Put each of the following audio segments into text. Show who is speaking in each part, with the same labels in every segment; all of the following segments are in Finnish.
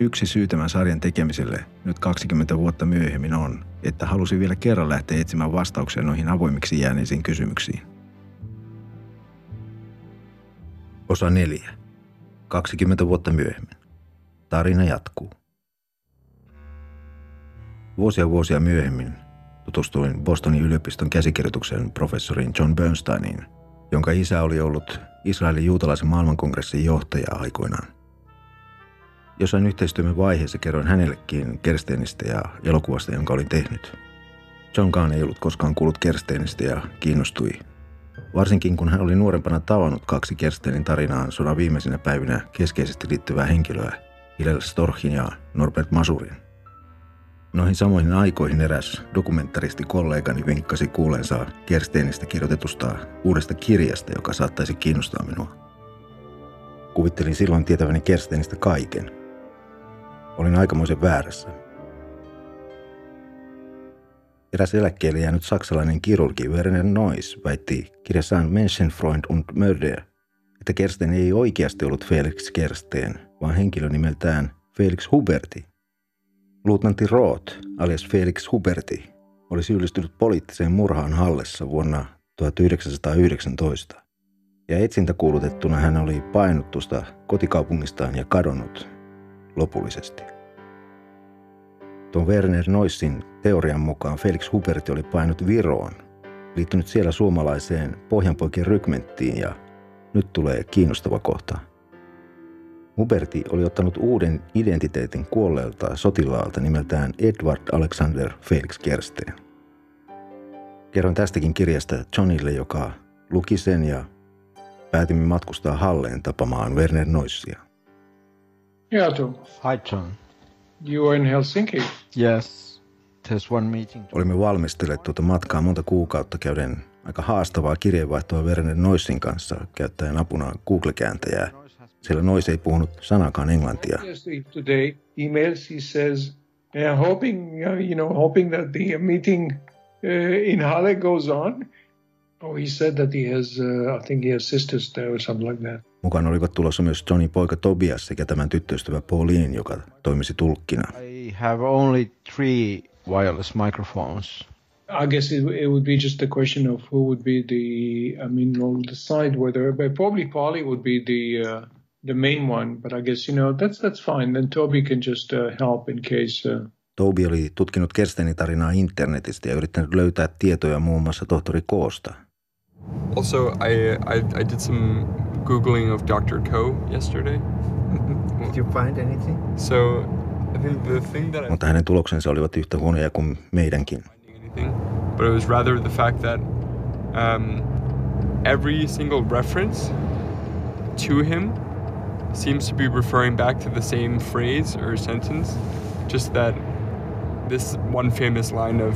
Speaker 1: Yksi syy tämän sarjan tekemiselle nyt 20 vuotta myöhemmin on, että halusin vielä kerran lähteä etsimään vastauksia noihin avoimiksi jääneisiin kysymyksiin. Osa 4. 20 vuotta myöhemmin. Tarina jatkuu. Vuosia vuosia myöhemmin tutustuin Bostonin yliopiston käsikirjoituksen professoriin John Bernsteiniin, jonka isä oli ollut Israelin juutalaisen maailmankongressin johtaja aikoinaan. Jossain yhteistyömme vaiheessa kerroin hänellekin Kersteenistä ja elokuvasta, jonka olin tehnyt. Johnkaan ei ollut koskaan kuullut Kersteenistä ja kiinnostui. Varsinkin kun hän oli nuorempana tavannut kaksi Kersteenin tarinaan sodan viimeisinä päivinä keskeisesti liittyvää henkilöä, Hillel Storchin ja Norbert Masurin. Noihin samoihin aikoihin eräs dokumentaristi kollegani vinkkasi kuulensa Kersteenistä kirjoitetusta uudesta kirjasta, joka saattaisi kiinnostaa minua. Kuvittelin silloin tietäväni Kersteenistä kaiken. Olin aikamoisen väärässä. Eräs eläkkeelle jäänyt saksalainen kirurgi Werner Nois väitti kirjassaan Menschenfreund und Mörder, että Kersten ei oikeasti ollut Felix Kersteen, vaan henkilö nimeltään Felix Huberti – Luutnantti Roth, alias Felix Huberti, oli syyllistynyt poliittiseen murhaan Hallessa vuonna 1919. Ja etsintäkuulutettuna hän oli painuttusta kotikaupungistaan ja kadonnut lopullisesti. Tuon Werner Noissin teorian mukaan Felix Huberti oli painut Viroon, liittynyt siellä suomalaiseen pohjanpoikien rykmenttiin ja nyt tulee kiinnostava kohta – Huberti oli ottanut uuden identiteetin kuolleelta sotilaalta nimeltään Edward Alexander Felix Kersteen. Kerron tästäkin kirjasta Johnille, joka luki sen ja päätimme matkustaa Halleen tapamaan Werner Noissia.
Speaker 2: Yeah, Tom.
Speaker 3: Hi, John.
Speaker 2: You are in Helsinki.
Speaker 3: Yes, there's one meeting.
Speaker 1: Olimme valmistelleet tuota matkaa monta kuukautta käyden aika haastavaa kirjeenvaihtoa Werner Noissin kanssa käyttäen apuna Google-kääntäjää – sillä Nois ei puhunut sanakaan englantia.
Speaker 2: Today emails he says, yeah, hoping, you know, hoping that the meeting uh, in Halle goes on. Oh, he said that he has, uh, I think he has sisters there or something like that.
Speaker 1: Mukaan olivat tulossa myös Johnny poika Tobias sekä tämän tyttöystävä Pauline, joka toimisi tulkkina.
Speaker 3: I have only three wireless microphones.
Speaker 2: I guess it, it would be just a question of who would be the, I mean, we'll decide whether, but probably Polly would be the, uh, the main one, but I guess you know that's that's fine. Then Toby can just uh, help in case. Uh...
Speaker 1: Toby oli tutkinut Kerstenin tarinaa internetistä ja yrittänyt löytää tietoja muun muassa tohtori Koosta.
Speaker 4: Also, I, I, I did some googling of Dr. Co yesterday.
Speaker 3: did you find anything?
Speaker 4: So, I think the thing that I
Speaker 1: Mutta hänen tuloksensa olivat yhtä huonoja kuin meidänkin.
Speaker 4: Anything, but it was rather the fact that um, every single reference to him seems to be referring back to the same phrase or sentence, just that this one famous line of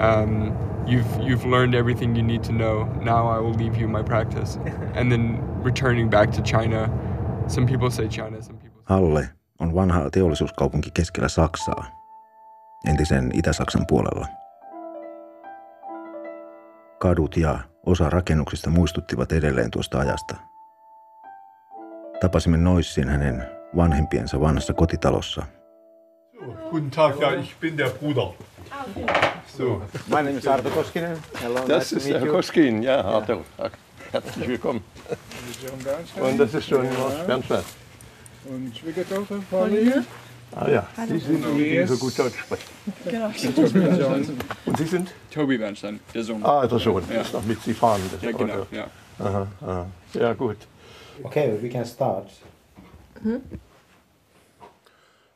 Speaker 4: um, you've you've learned everything you need to know. Now I will leave you my practice, and then returning back to China. Some people say China, some people.
Speaker 1: Halle on vanha teollisuuskaupunki keskellä Saksaa, entisen Itä-Saksan puolella. Kadut ja osa rakennuksista muistuttivat edelleen tuosta ajasta – Tapasimme Noissin hänen vanhempiensa vanhassa kotitalossa.
Speaker 5: So, guten Tag, ja, ich bin der Bruder.
Speaker 3: So. My name is Arto Koskinen. Hello,
Speaker 5: Das
Speaker 3: nice
Speaker 5: ist Herr
Speaker 3: you.
Speaker 5: Koskin, ja, Arthur. Herzlich willkommen. Und das ist schon Bernstein.
Speaker 2: Und Schwiegertochter Pauline.
Speaker 5: Ah ja, Sie sind die, die so gut Deutsch sprechen. Und Sie sind?
Speaker 4: Toby Bernstein, der Sohn.
Speaker 5: Ah, der Sohn, ist noch mit Sie fahren. Das
Speaker 4: ja, genau.
Speaker 5: Auto.
Speaker 4: Ja.
Speaker 5: Aha, aha. Ja, gut.
Speaker 3: Okay, we can start.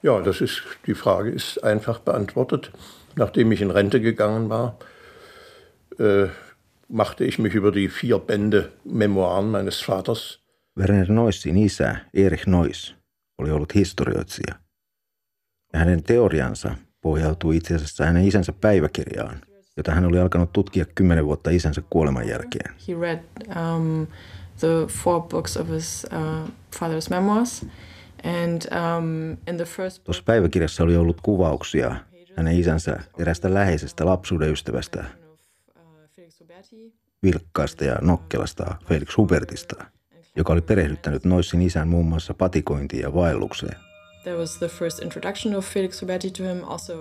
Speaker 5: Ja, das ist, die Frage ist einfach beantwortet. Nachdem ich in Rente gegangen war, äh, machte ich mich über die vier Bände Memoiren meines Vaters
Speaker 1: Werner Noissin isä, Erich Nois, oli ollut historioitsija. Ja hänen teoriansa pohjautui itse asiassa hänen isänsä päiväkirjaan, jota hän oli alkanut tutkia kymmenen vuotta isänsä kuoleman jälkeen.
Speaker 6: He read um, the four books of his uh, father's memoirs, um,
Speaker 1: Tuossa päiväkirjassa oli ollut kuvauksia hänen isänsä erästä läheisestä lapsuuden ystävästä, vilkkaasta ja nokkelasta Felix Hubertista, joka oli perehdyttänyt Noissin isän muun muassa patikointiin ja vaellukseen.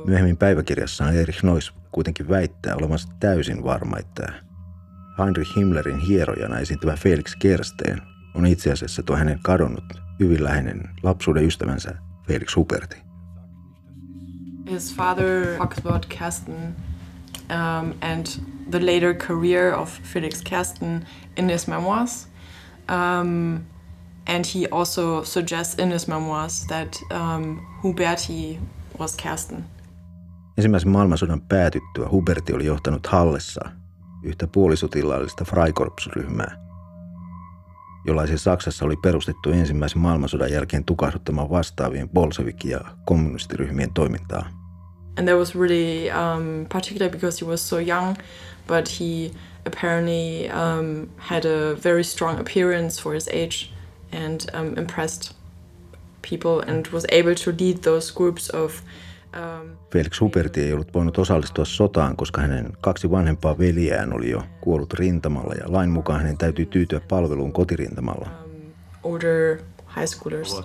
Speaker 1: Myöhemmin päiväkirjassaan Erich Nois kuitenkin väittää olevansa täysin varma, että Heinrich Himmlerin hierojana esiintyvä Felix Kersteen on itse asiassa tuo hänen kadonnut hyvin läheinen lapsuuden ystävänsä Felix Huberti.
Speaker 6: his father talks about Kersten um, and the later career of Felix Kersten in his memoirs. Um, and he also suggests in his memoirs that um, Huberti was Kersten.
Speaker 1: Ensimmäisen maailmansodan päätyttyä Huberti oli johtanut Hallessa yhtä puolisotilaallista Freikorps-ryhmää, jollaisen Saksassa oli perustettu ensimmäisen maailmansodan jälkeen tukahduttamaan vastaavien bolsevik- ja kommunistiryhmien toimintaa.
Speaker 6: And that was really um, particular because he was so young, but he apparently um, had a very strong appearance for his age and um, impressed people and was able to lead those groups of. Um,
Speaker 1: Felix Huberti ei ollut voinut osallistua sotaan, koska hänen kaksi vanhempaa veljeään oli jo kuollut rintamalla ja lain mukaan hänen täytyy tyytyä palveluun kotirintamalla.
Speaker 6: older high schoolers.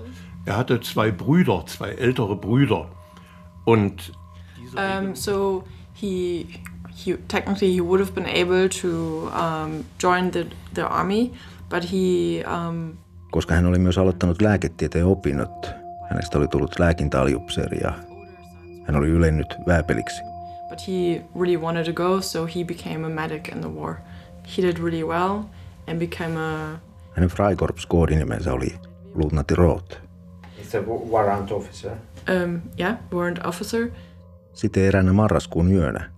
Speaker 5: Er hatte zwei Brüder, zwei ältere Brüder. Und
Speaker 6: Um, so he, he technically he would have been able to um, join the, the army, but he um,
Speaker 1: Koska hän oli myös aloittanut lääketieteen opinnot, hänestä oli tullut lääkintäaliupseeri ja hän oli ylennyt vääpeliksi.
Speaker 6: but he really wanted to go, so he became a medic in the war. He did really well and became a
Speaker 1: Hänen Freikorps-koodinimensä oli luutnantti Roth.
Speaker 7: It's a wa- warrant officer.
Speaker 6: um, yeah warrant officer.
Speaker 1: Sitten eräänä marraskuun yönä,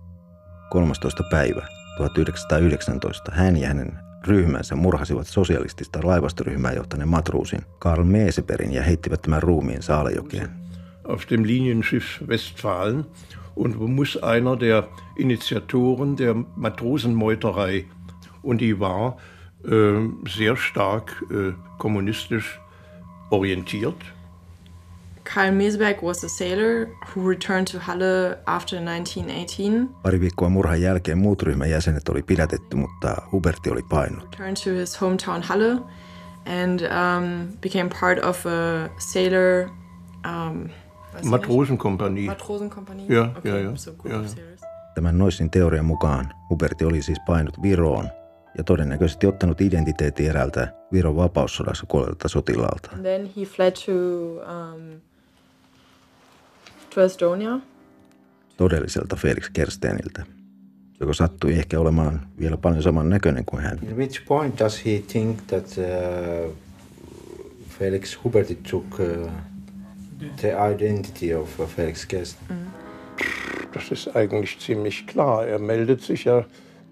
Speaker 1: 13. päivä 1919, hän ja hänen ryhmänsä murhasivat sosialistista laivastoryhmää johtaneen matruusin Karl Meeseberin ja heittivät tämän ruumiin Saalejokeen.
Speaker 5: Auf dem Linienschiff Westfalen und muss einer der Initiatoren der Matrosenmeuterei. Und die war äh, sehr stark äh, kommunistisch orientiert.
Speaker 6: Karl Meseberg was a sailor who returned to Halle after 1918.
Speaker 1: Pari viikkoa murhan jälkeen muut ryhmän jäsenet oli pidätetty, mutta Huberti oli painut.
Speaker 6: returned to his hometown Halle and um, became part of a sailor um.
Speaker 5: Matrosenkompanie.
Speaker 6: Matrosenkompanie.
Speaker 5: Ja,
Speaker 6: okay,
Speaker 5: ja, ja.
Speaker 6: So
Speaker 5: Ja, ja.
Speaker 1: Tämän Noissin teorian mukaan Huberti oli siis painut Viroon ja todennäköisesti ottanut identiteetin eräältä Viron vapaussodassa kuolleelta sotilaalta.
Speaker 6: Then he fled to um, to Estonia.
Speaker 1: todelliselta Felix Kersteniltä, joka sattui ehkä olemaan vielä paljon saman näköinen kuin hän.
Speaker 7: In which point does he think that uh, Felix Huberti took uh, the identity of Felix Kersten?
Speaker 5: Das ist eigentlich ziemlich klar. Er meldet sich ja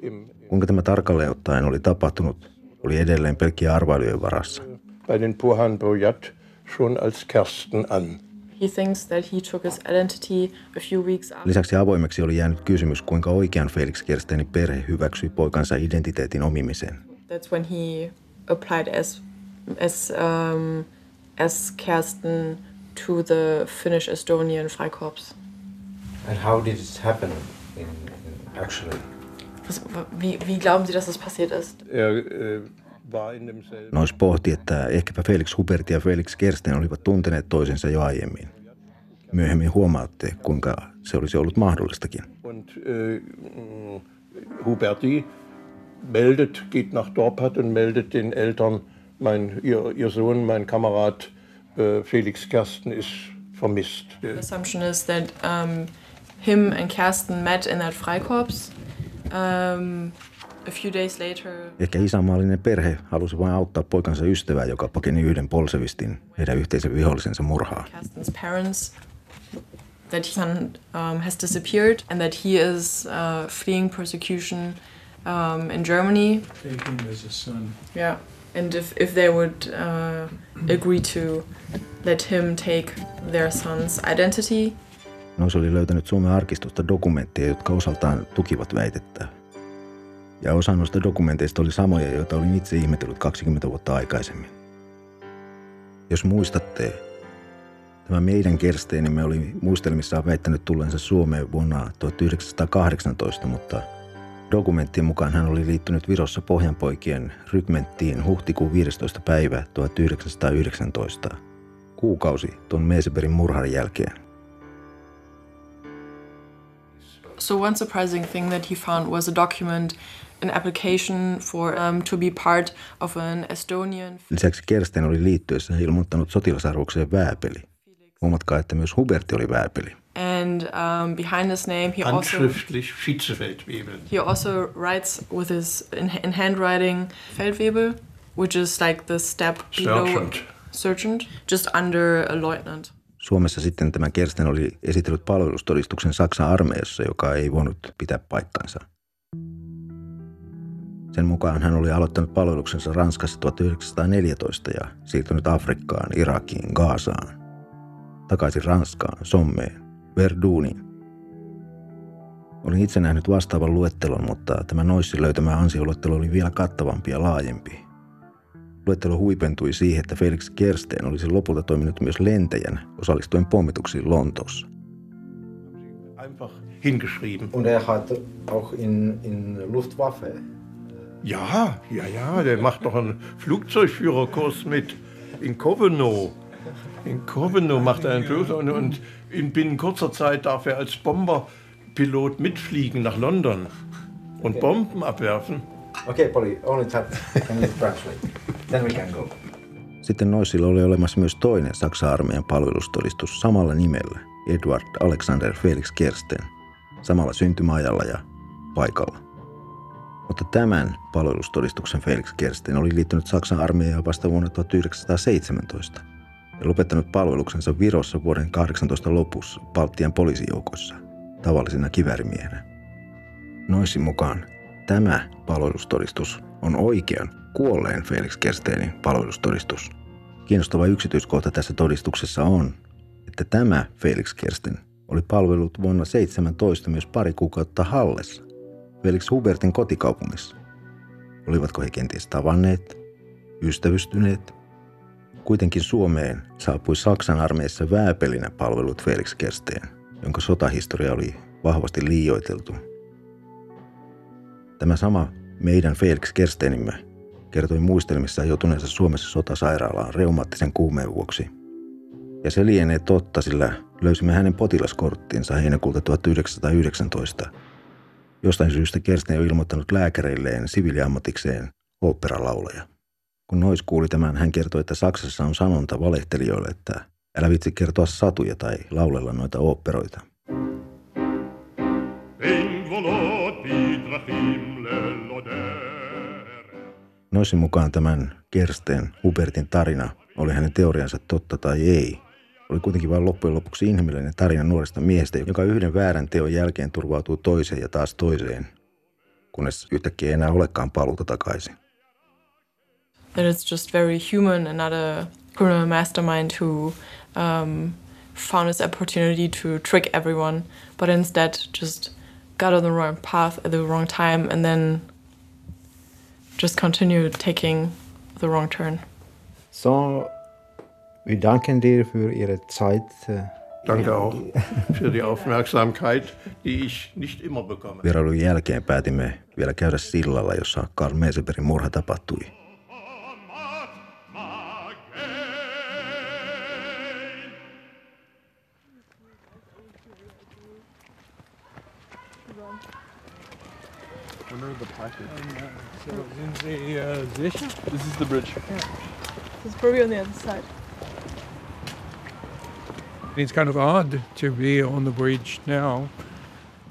Speaker 5: im,
Speaker 1: Kuinka tämä tarkalleen ottaen oli tapahtunut, oli edelleen pelkkiä arvailujen varassa.
Speaker 5: bei den Pohan Boyat schon als Kersten an.
Speaker 6: He thinks that he took his identity a few weeks after.
Speaker 1: Lisäksi avoimeksi oli jäänyt kysymys, kuinka oikean Felix Kerstenin perhe hyväksyi poikansa identiteetin omimisen.
Speaker 6: That's when he applied as as um, as Kersten to the Finnish Estonian Freikorps.
Speaker 7: And how did it happen in, in actually?
Speaker 6: Was, wie, wie glauben Sie, dass das passiert ist?
Speaker 5: Er äh, war in demselben.
Speaker 1: Nois pohti, että ehkäpä Felix Huberti ja Felix Kersten olivat tunteneet toisensa jo aiemmin. Myöhemmin huomaatte, kuinka se olisi ollut mahdollistakin.
Speaker 5: Und äh, Huberti meldet, geht nach Dorpat und meldet den Eltern, mein, ihr, ihr Sohn, mein Kamerad äh, Felix Kersten ist vermisst.
Speaker 6: The assumption is that um, him and Kersten met in that Freikorps. Um, a few days later,
Speaker 1: Ehkä isänmaallinen perhe halusi vain auttaa poikansa ystävää, joka pakeni yhden polsevistin heidän yhteisen vihollisensa murhaa.
Speaker 6: Kersten's parents that his son um, has disappeared and that he is uh, fleeing persecution um, in Germany.
Speaker 2: Take him as a son.
Speaker 6: Yeah, and if if they would uh, agree to let him take their son's identity,
Speaker 1: Nois oli löytänyt Suomen arkistosta dokumentteja, jotka osaltaan tukivat väitettä. Ja osa noista dokumenteista oli samoja, joita olin itse ihmetellyt 20 vuotta aikaisemmin. Jos muistatte, tämä meidän kersteenimme oli muistelmissaan väittänyt tulleensa Suomeen vuonna 1918, mutta dokumenttien mukaan hän oli liittynyt Virossa Pohjanpoikien rykmenttiin huhtikuun 15. päivä 1919, kuukausi tuon Meeseberin murhan jälkeen.
Speaker 6: So one surprising thing that he found was a document, an application for um, to be part of an Estonian.
Speaker 1: Lisäksi Kersten oli liittyessä ilmoittanut sotilasarvokseen vääpeli. Huomatkaa, että myös Huberti oli vääpeli.
Speaker 6: And um, behind his name, he also he also writes with his in, in handwriting Feldwebel, which is like the step below
Speaker 5: Sergeant.
Speaker 6: sergeant, just under a lieutenant.
Speaker 1: Suomessa sitten tämä Kersten oli esitellyt palvelustodistuksen Saksan armeijassa, joka ei voinut pitää paikkansa. Sen mukaan hän oli aloittanut palveluksensa Ranskassa 1914 ja siirtynyt Afrikkaan, Irakiin, Gaasaan, takaisin Ranskaan, Sommeen, Verduniin. Olin itse nähnyt vastaavan luettelon, mutta tämä Noissin löytämä ansioluettelo oli vielä kattavampi ja laajempi. Luettelo huipentui siihen, että Felix Kersten olisi lopulta toiminut myös lentäjänä osallistuen pommituksiin Lontoossa.
Speaker 5: Einfach hingeschrieben.
Speaker 7: Und er hat auch in, in Luftwaffe.
Speaker 5: Ja, ja, ja, der macht doch einen Flugzeugführerkurs mit in Kowenow. In Kowenow macht er einen Flug und, und in binnen kurzer Zeit darf er als Bomberpilot mitfliegen nach London und Bomben abwerfen.
Speaker 7: Okay, Poli, only that. Can you translate? Then we can go.
Speaker 1: Sitten Noissilla oli olemassa myös toinen Saksan armeijan palvelustodistus samalla nimellä, Edward Alexander Felix Kersten, samalla syntymäajalla ja paikalla. Mutta tämän palvelustodistuksen Felix Kersten oli liittynyt Saksan armeijaan vasta vuonna 1917 ja lopettanut palveluksensa Virossa vuoden 18 lopussa Baltian poliisijoukossa tavallisena kiväärimiehenä. Noissin mukaan tämä palvelustodistus on oikean kuolleen Felix Kerstenin palvelustodistus. Kiinnostava yksityiskohta tässä todistuksessa on, että tämä Felix Kersten oli palvellut vuonna 17 myös pari kuukautta Hallessa, Felix Hubertin kotikaupungissa. Olivatko he kenties tavanneet, ystävystyneet? Kuitenkin Suomeen saapui Saksan armeijassa vääpelinä palvelut Felix Kersteen, jonka sotahistoria oli vahvasti liioiteltu. Tämä sama meidän Felix Kerstenimme kertoi muistelmissaan joutuneensa Suomessa sotasairaalaan reumaattisen kuumeen vuoksi. Ja se lienee totta, sillä löysimme hänen potilaskorttinsa heinäkuulta 1919. Jostain syystä Kersten on ilmoittanut lääkäreilleen siviiliammatikseen oopperalaulaja. Kun Nois kuuli tämän, hän kertoi, että Saksassa on sanonta valehtelijoille, että älä vitsi kertoa satuja tai laulella noita oopperoita. Noisin mukaan tämän Kersten Hubertin tarina oli hänen teoriansa totta tai ei. Oli kuitenkin vain loppujen lopuksi inhimillinen tarina nuoresta miehestä, joka yhden väärän teon jälkeen turvautuu toiseen ja taas toiseen, kunnes yhtäkkiä ei enää olekaan paluuta takaisin.
Speaker 6: That it's just very human and not a criminal mastermind who um, found this opportunity to trick everyone, but instead just got on the wrong path at the wrong time and then just continued taking the wrong turn.
Speaker 7: So, wir danken dir für Ihre Zeit. äh,
Speaker 5: Danke auch für die Aufmerksamkeit, die ich nicht immer bekomme.
Speaker 1: Vierailun jälkeen päätimme vielä käydä sillalla, jossa Karl Meseberin murha tapahtui.
Speaker 2: So sind Sie äh, sicher?
Speaker 4: This is the bridge.
Speaker 6: It's probably on the other side.
Speaker 2: It's kind of odd to be on the bridge now.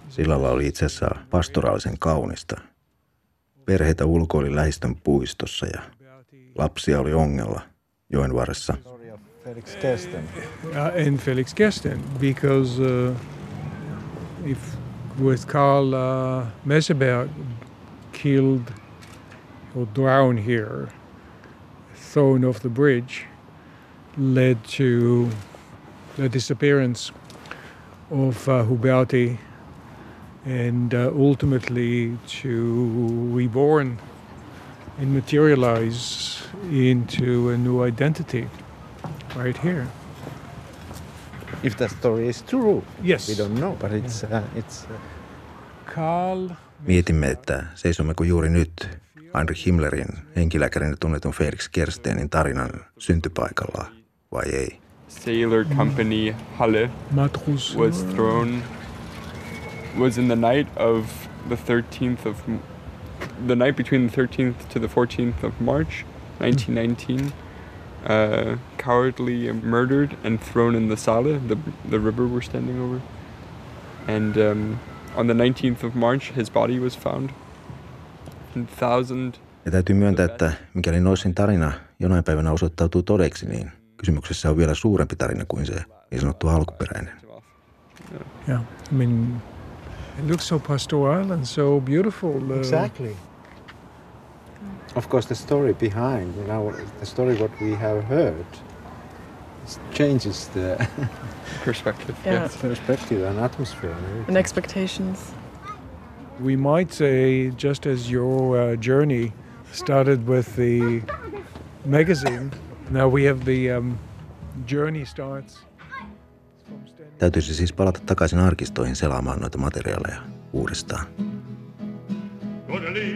Speaker 1: Sillalla oli itse asiassa pastoraalisen kaunista. Perheitä ulkoili lähistön puistossa ja lapsia oli ongella joen varressa.
Speaker 3: Felix Kersten.
Speaker 2: uh, and Felix Kersten because uh, if with Karl uh, killed or drowned here, thrown off the bridge, led to the disappearance of uh, Huberti and uh, ultimately to reborn and materialize into a new identity right here.
Speaker 1: If that story is true,
Speaker 2: Yes.
Speaker 1: we don't know, but it's, uh, it's uh,
Speaker 2: Carl
Speaker 1: Mietimme, että seisommeko juuri nyt Heinrich Himmlerin henkilääkärinä tunnetun Felix Kerstenin tarinan syntypaikalla vai ei.
Speaker 4: Sailor Company Halle
Speaker 2: Matrus
Speaker 4: was thrown was in the night of the 13th of the night between the 13th to the 14th of March 1919 uh, cowardly murdered and thrown in the Saale the, the river we're standing over and um, on the 19th of March his body was found and thousand
Speaker 1: Ja täytyy myöntää, että mikäli Noisin tarina jonain päivänä osoittautuu todeksi, niin kysymyksessä on vielä suurempi tarina kuin se niin sanottu alkuperäinen.
Speaker 2: Yeah, I mean, it looks so pastoral and so beautiful. Uh,
Speaker 7: Exactly. Of course, the story behind, you know, the story what we have heard, changes the
Speaker 4: perspective
Speaker 6: Yeah.
Speaker 4: yes
Speaker 7: perspective and atmosphere. and.
Speaker 6: And expectations.
Speaker 2: We might say, just as your uh, journey started with the magazine, now we have the um, journey starts. from
Speaker 1: Täytyisi siis palata takaisin arkistoihin selaamaan noita materiaaleja uudestaan.
Speaker 8: Gonna lay down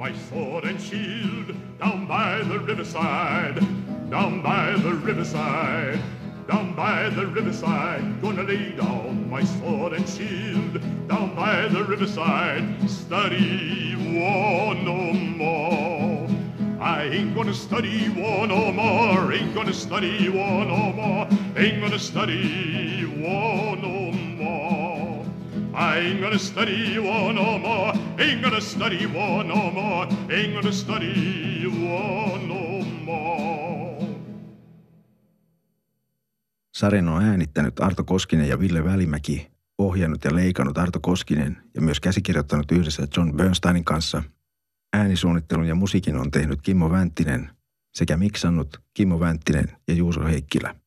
Speaker 8: my sword and shield down by the riverside, down by the riverside, down by the riverside. Gonna lay down my sword and shield down by the riverside. Study war no more. I ain't gonna study war no more. Ain't gonna study war no more. Ain't gonna study war no more. I ain't gonna study war no more. Ain't gonna study war no more. Ain't gonna study war no more.
Speaker 1: Sarjan on äänittänyt Arto Koskinen ja Ville Välimäki, ohjannut ja leikannut Arto Koskinen ja myös käsikirjoittanut yhdessä John Bernsteinin kanssa. Äänisuunnittelun ja musiikin on tehnyt Kimmo Vänttinen sekä miksannut Kimmo Vänttinen ja Juuso Heikkilä.